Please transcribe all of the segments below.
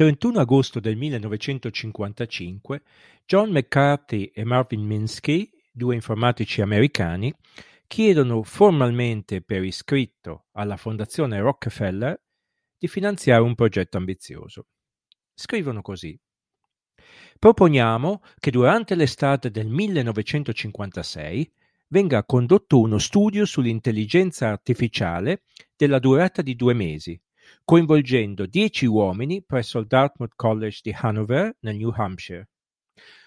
Il 31 agosto del 1955 John McCarthy e Marvin Minsky, due informatici americani, chiedono formalmente per iscritto alla Fondazione Rockefeller di finanziare un progetto ambizioso. Scrivono così. Proponiamo che durante l'estate del 1956 venga condotto uno studio sull'intelligenza artificiale della durata di due mesi, coinvolgendo dieci uomini presso il Dartmouth College di Hanover, nel New Hampshire.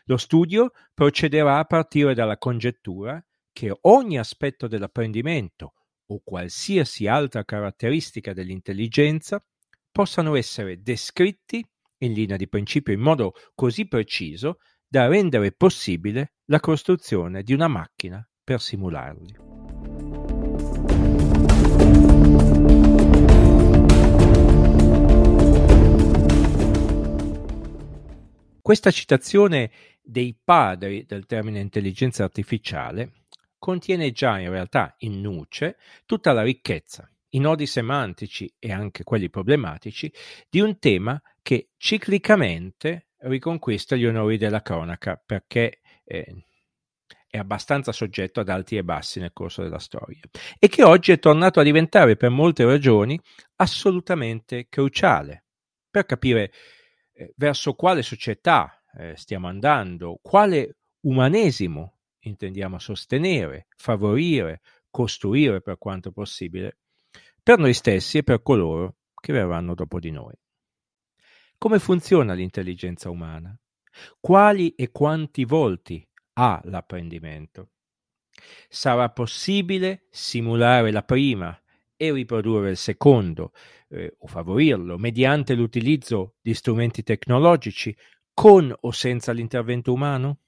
Lo studio procederà a partire dalla congettura che ogni aspetto dell'apprendimento o qualsiasi altra caratteristica dell'intelligenza possano essere descritti in linea di principio in modo così preciso da rendere possibile la costruzione di una macchina per simularli. Questa citazione dei padri del termine intelligenza artificiale contiene già in realtà in nuce tutta la ricchezza, i nodi semantici e anche quelli problematici di un tema che ciclicamente riconquista gli onori della cronaca perché eh, è abbastanza soggetto ad alti e bassi nel corso della storia e che oggi è tornato a diventare per molte ragioni assolutamente cruciale per capire eh, verso quale società eh, stiamo andando, quale umanesimo intendiamo sostenere, favorire, costruire per quanto possibile, per noi stessi e per coloro che verranno dopo di noi. Come funziona l'intelligenza umana? Quali e quanti volti ha l'apprendimento? Sarà possibile simulare la prima e riprodurre il secondo, eh, o favorirlo mediante l'utilizzo di strumenti tecnologici con o senza l'intervento umano?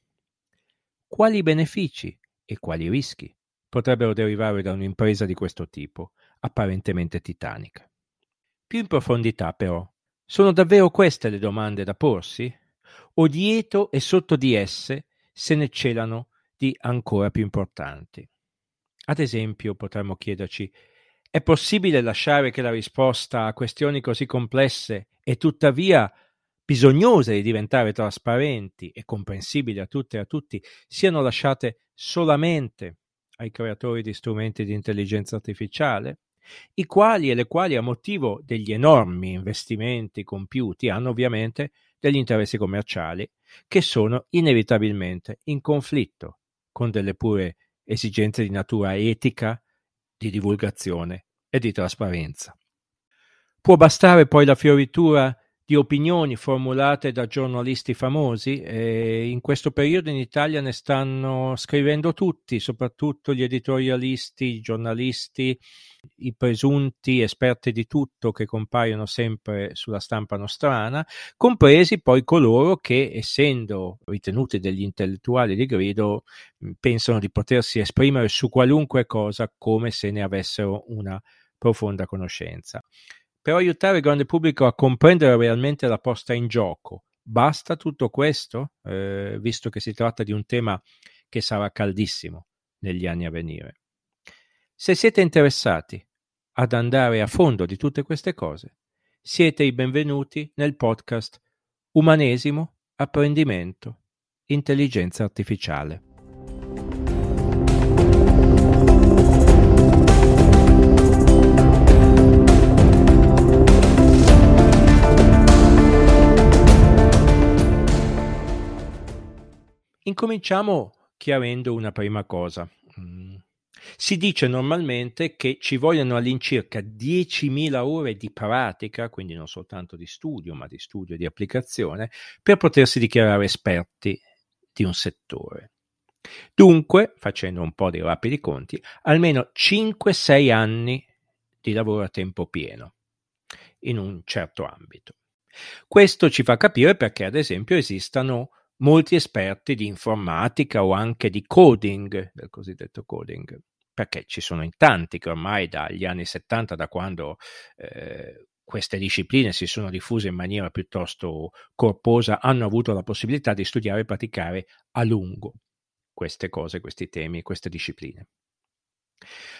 Quali benefici e quali rischi potrebbero derivare da un'impresa di questo tipo, apparentemente titanica? Più in profondità, però, sono davvero queste le domande da porsi? O dietro e sotto di esse se ne celano di ancora più importanti? Ad esempio, potremmo chiederci è possibile lasciare che la risposta a questioni così complesse e tuttavia bisognose di diventare trasparenti e comprensibili a tutte e a tutti siano lasciate solamente ai creatori di strumenti di intelligenza artificiale, i quali e le quali a motivo degli enormi investimenti compiuti hanno ovviamente degli interessi commerciali che sono inevitabilmente in conflitto con delle pure esigenze di natura etica, di divulgazione e di trasparenza. Può bastare poi la fioritura di opinioni formulate da giornalisti famosi e in questo periodo in Italia ne stanno scrivendo tutti, soprattutto gli editorialisti, i giornalisti, i presunti esperti di tutto che compaiono sempre sulla stampa nostrana, compresi poi coloro che, essendo ritenuti degli intellettuali di grido, pensano di potersi esprimere su qualunque cosa come se ne avessero una profonda conoscenza. Per aiutare il grande pubblico a comprendere realmente la posta in gioco, basta tutto questo, eh, visto che si tratta di un tema che sarà caldissimo negli anni a venire. Se siete interessati ad andare a fondo di tutte queste cose, siete i benvenuti nel podcast Umanesimo, apprendimento, intelligenza artificiale. Incominciamo chiarendo una prima cosa. Mm. Si dice normalmente che ci vogliono all'incirca 10.000 ore di pratica, quindi non soltanto di studio, ma di studio e di applicazione, per potersi dichiarare esperti di un settore. Dunque, facendo un po' di rapidi conti, almeno 5-6 anni di lavoro a tempo pieno in un certo ambito. Questo ci fa capire perché, ad esempio, esistano molti esperti di informatica o anche di coding, del cosiddetto coding, perché ci sono in tanti che ormai dagli anni 70, da quando eh, queste discipline si sono diffuse in maniera piuttosto corposa, hanno avuto la possibilità di studiare e praticare a lungo queste cose, questi temi, queste discipline.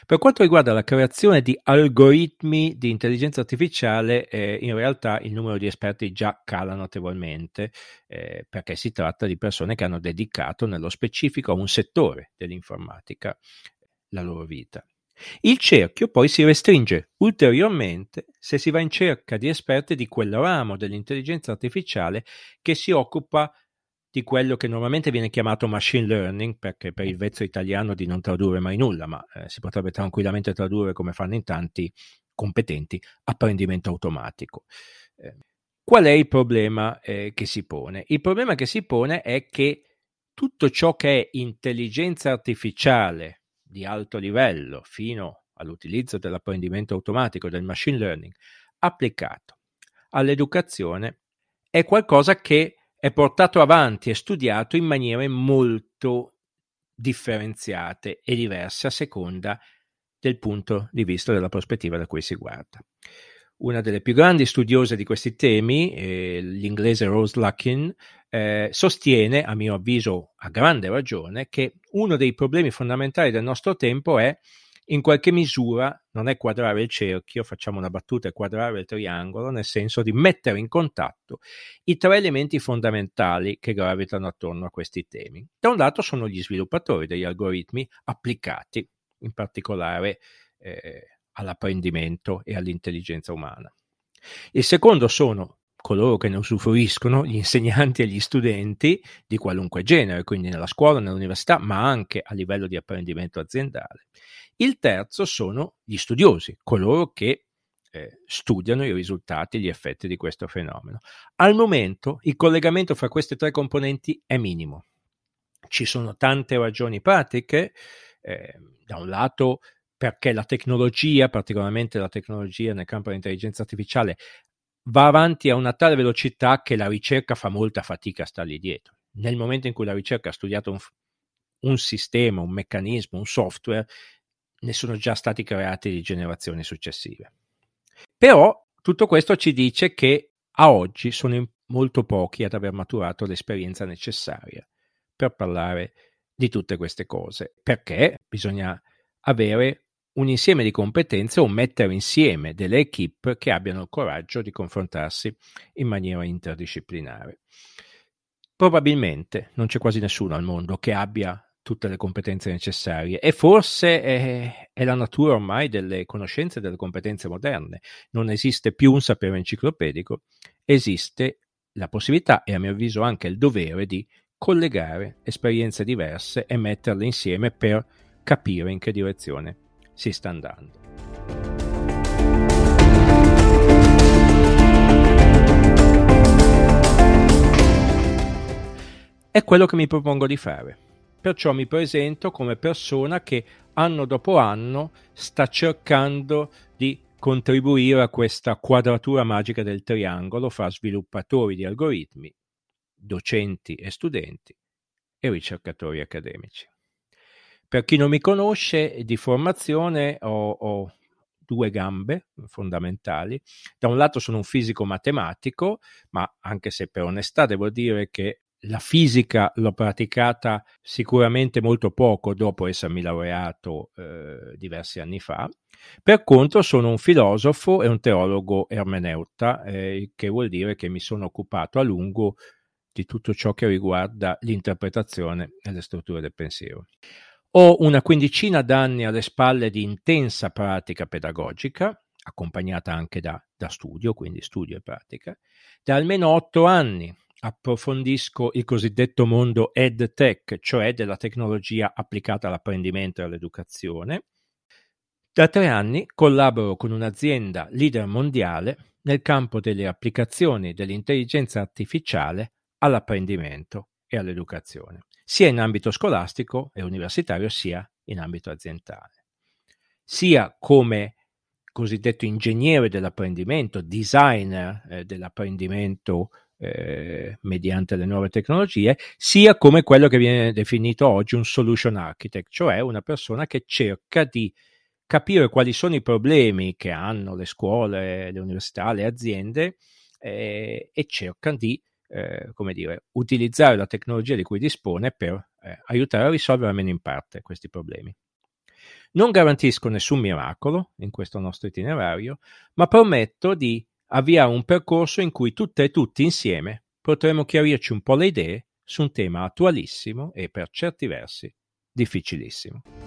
Per quanto riguarda la creazione di algoritmi di intelligenza artificiale, eh, in realtà il numero di esperti già cala notevolmente eh, perché si tratta di persone che hanno dedicato nello specifico a un settore dell'informatica la loro vita. Il cerchio poi si restringe ulteriormente se si va in cerca di esperti di quel ramo dell'intelligenza artificiale che si occupa di quello che normalmente viene chiamato machine learning, perché per il vezzo italiano di non tradurre mai nulla, ma eh, si potrebbe tranquillamente tradurre come fanno in tanti competenti, apprendimento automatico. Eh, qual è il problema eh, che si pone? Il problema che si pone è che tutto ciò che è intelligenza artificiale di alto livello, fino all'utilizzo dell'apprendimento automatico, del machine learning, applicato all'educazione, è qualcosa che è portato avanti e studiato in maniere molto differenziate e diverse a seconda del punto di vista della prospettiva da cui si guarda. Una delle più grandi studiose di questi temi, eh, l'inglese Rose Luckin, eh, sostiene, a mio avviso a grande ragione, che uno dei problemi fondamentali del nostro tempo è in qualche misura non è quadrare il cerchio, facciamo una battuta, è quadrare il triangolo, nel senso di mettere in contatto i tre elementi fondamentali che gravitano attorno a questi temi. Da un lato sono gli sviluppatori degli algoritmi applicati, in particolare eh, all'apprendimento e all'intelligenza umana. Il secondo sono coloro che ne usufruiscono, gli insegnanti e gli studenti di qualunque genere, quindi nella scuola, nell'università, ma anche a livello di apprendimento aziendale. Il terzo sono gli studiosi, coloro che eh, studiano i risultati e gli effetti di questo fenomeno. Al momento il collegamento fra queste tre componenti è minimo. Ci sono tante ragioni pratiche, eh, da un lato perché la tecnologia, particolarmente la tecnologia nel campo dell'intelligenza artificiale, va avanti a una tale velocità che la ricerca fa molta fatica a stargli dietro. Nel momento in cui la ricerca ha studiato un, un sistema, un meccanismo, un software, ne sono già stati creati di generazioni successive. Però tutto questo ci dice che a oggi sono molto pochi ad aver maturato l'esperienza necessaria per parlare di tutte queste cose, perché bisogna avere un insieme di competenze o mettere insieme delle equip che abbiano il coraggio di confrontarsi in maniera interdisciplinare. Probabilmente non c'è quasi nessuno al mondo che abbia tutte le competenze necessarie e forse è, è, la natura ormai delle conoscenze e delle competenze moderne. Non esiste più un sapere enciclopedico, esiste la possibilità e a mio avviso anche il dovere di collegare esperienze diverse e metterle insieme per capire in che direzione si sta andando. È quello che mi propongo di fare perciò mi presento come persona che anno dopo anno sta cercando di contribuire a questa quadratura magica del triangolo fra sviluppatori di algoritmi, docenti e studenti e ricercatori accademici. Per chi non mi conosce, di formazione ho, ho due gambe fondamentali. Da un lato sono un fisico matematico, ma anche se per onestà devo dire che la fisica l'ho praticata sicuramente molto poco dopo essermi laureato eh, diversi anni fa. Per contro sono un filosofo e un teologo ermeneuta, eh, che vuol dire che mi sono occupato a lungo di tutto ciò che riguarda l'interpretazione e le strutture del pensiero. Ho una quindicina d'anni alle spalle di intensa pratica pedagogica, accompagnata anche da, da studio, quindi studio e pratica, da almeno otto anni approfondisco il cosiddetto mondo EdTech, cioè della tecnologia applicata all'apprendimento e all'educazione. Da tre anni collaboro con un'azienda leader mondiale nel campo delle applicazioni dell'intelligenza artificiale all'apprendimento e all'educazione, sia in ambito scolastico e universitario, sia in ambito aziendale. Sia come cosiddetto ingegnere dell'apprendimento, designer eh, dell'apprendimento eh, mediante le nuove tecnologie, sia come quello che viene definito oggi un solution architect, cioè una persona che cerca di capire quali sono i problemi che hanno le scuole, le università, le aziende eh, e cerca di eh, come dire, utilizzare la tecnologia di cui dispone per eh, aiutare a risolvere almeno in parte questi problemi. Non garantisco nessun miracolo in questo nostro itinerario, ma prometto di avviare un percorso in cui tutte e tutti insieme potremo chiarirci un po' le idee su un tema attualissimo e per certi versi difficilissimo.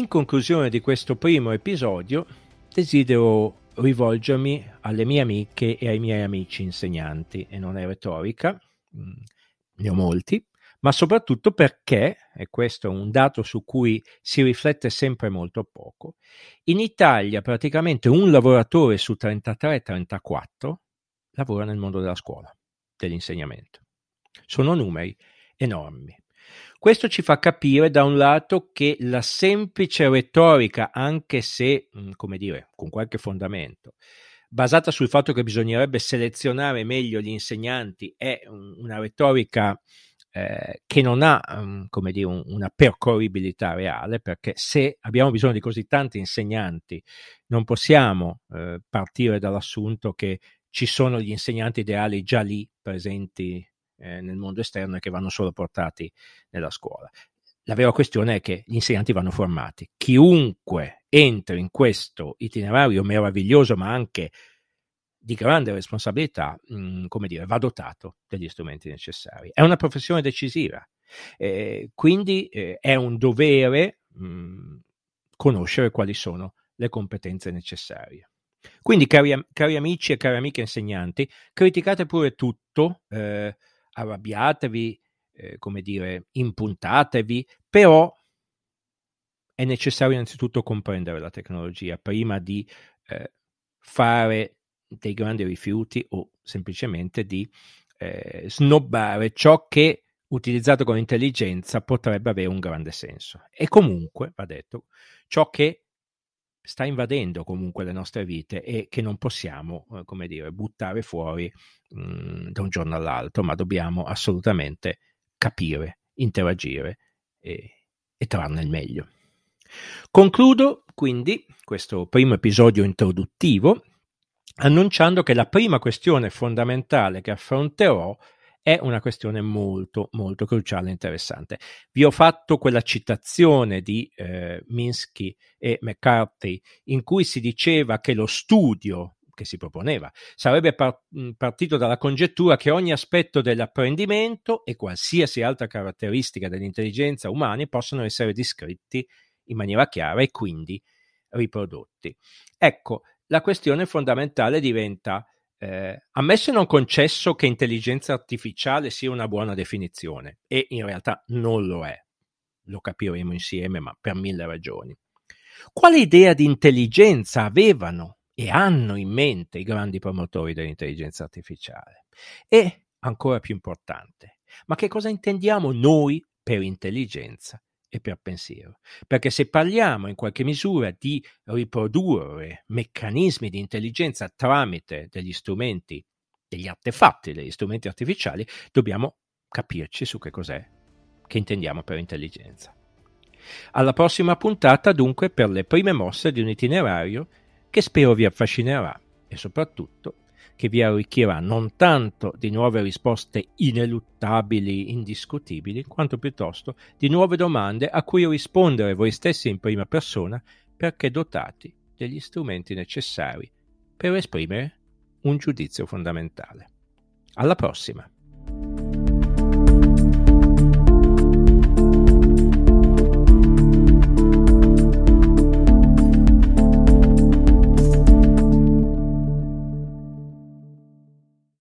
In conclusione di questo primo episodio, desidero rivolgermi alle mie amiche e ai miei amici insegnanti, e non è retorica, mm, ne ho molti, ma soprattutto perché, e questo è un dato su cui si riflette sempre molto poco, in Italia praticamente un lavoratore su 33-34 lavora nel mondo della scuola, dell'insegnamento. Sono numeri enormi. Questo ci fa capire da un lato che la semplice retorica, anche se, mm, come dire, con qualche fondamento, basata sul fatto che bisognerebbe selezionare meglio gli insegnanti, è una retorica eh, che non ha um, come dire, un, una percorribilità reale, perché se abbiamo bisogno di così tanti insegnanti, non possiamo eh, partire dall'assunto che ci sono gli insegnanti ideali già lì presenti eh, nel mondo esterno e che vanno solo portati nella scuola. La vera questione è che gli insegnanti vanno formati. Chiunque entri in questo itinerario meraviglioso, ma anche di grande responsabilità, mh, mm, come dire, va dotato degli strumenti necessari. È una professione decisiva, eh, quindi eh, è un dovere mh, mm, conoscere quali sono le competenze necessarie. Quindi, cari, cari, amici e cari amiche insegnanti, criticate pure tutto, eh, arrabbiatevi, eh, come dire, impuntatevi, però è necessario innanzitutto comprendere la tecnologia prima di eh, fare dei grandi rifiuti o semplicemente di eh, snobbare ciò che utilizzato con intelligenza potrebbe avere un grande senso. E comunque, va detto, ciò che sta invadendo comunque le nostre vite e che non possiamo, eh, come dire, buttare fuori mh, mm, da un giorno all'altro, ma dobbiamo assolutamente capire, interagire e, e trarne il meglio. Concludo quindi questo primo episodio introduttivo annunciando che la prima questione fondamentale che affronterò è una questione molto, molto cruciale e interessante. Vi ho fatto quella citazione di eh, Minsky e McCarthy in cui si diceva che lo studio che si proponeva sarebbe par- partito dalla congettura che ogni aspetto dell'apprendimento e qualsiasi altra caratteristica dell'intelligenza umana possono essere descritti in maniera chiara e quindi riprodotti. Ecco, la questione fondamentale diventa eh, ammesso e non concesso che intelligenza artificiale sia una buona definizione, e in realtà non lo è, lo capiremo insieme, ma per mille ragioni. Quale idea di intelligenza avevano e hanno in mente i grandi promotori dell'intelligenza artificiale? E, ancora più importante, ma che cosa intendiamo noi per intelligenza e per pensiero. Perché se parliamo in qualche misura di riprodurre meccanismi di intelligenza tramite degli strumenti, degli artefatti, degli strumenti artificiali, dobbiamo capirci su che cos'è che intendiamo per intelligenza. Alla prossima puntata dunque per le prime mosse di un itinerario che spero vi affascinerà e soprattutto che vi arricchirà non tanto di nuove risposte ineluttabili, indiscutibili, quanto piuttosto di nuove domande a cui rispondere voi stessi in prima persona perché dotati degli strumenti necessari per esprimere un giudizio fondamentale. Alla prossima!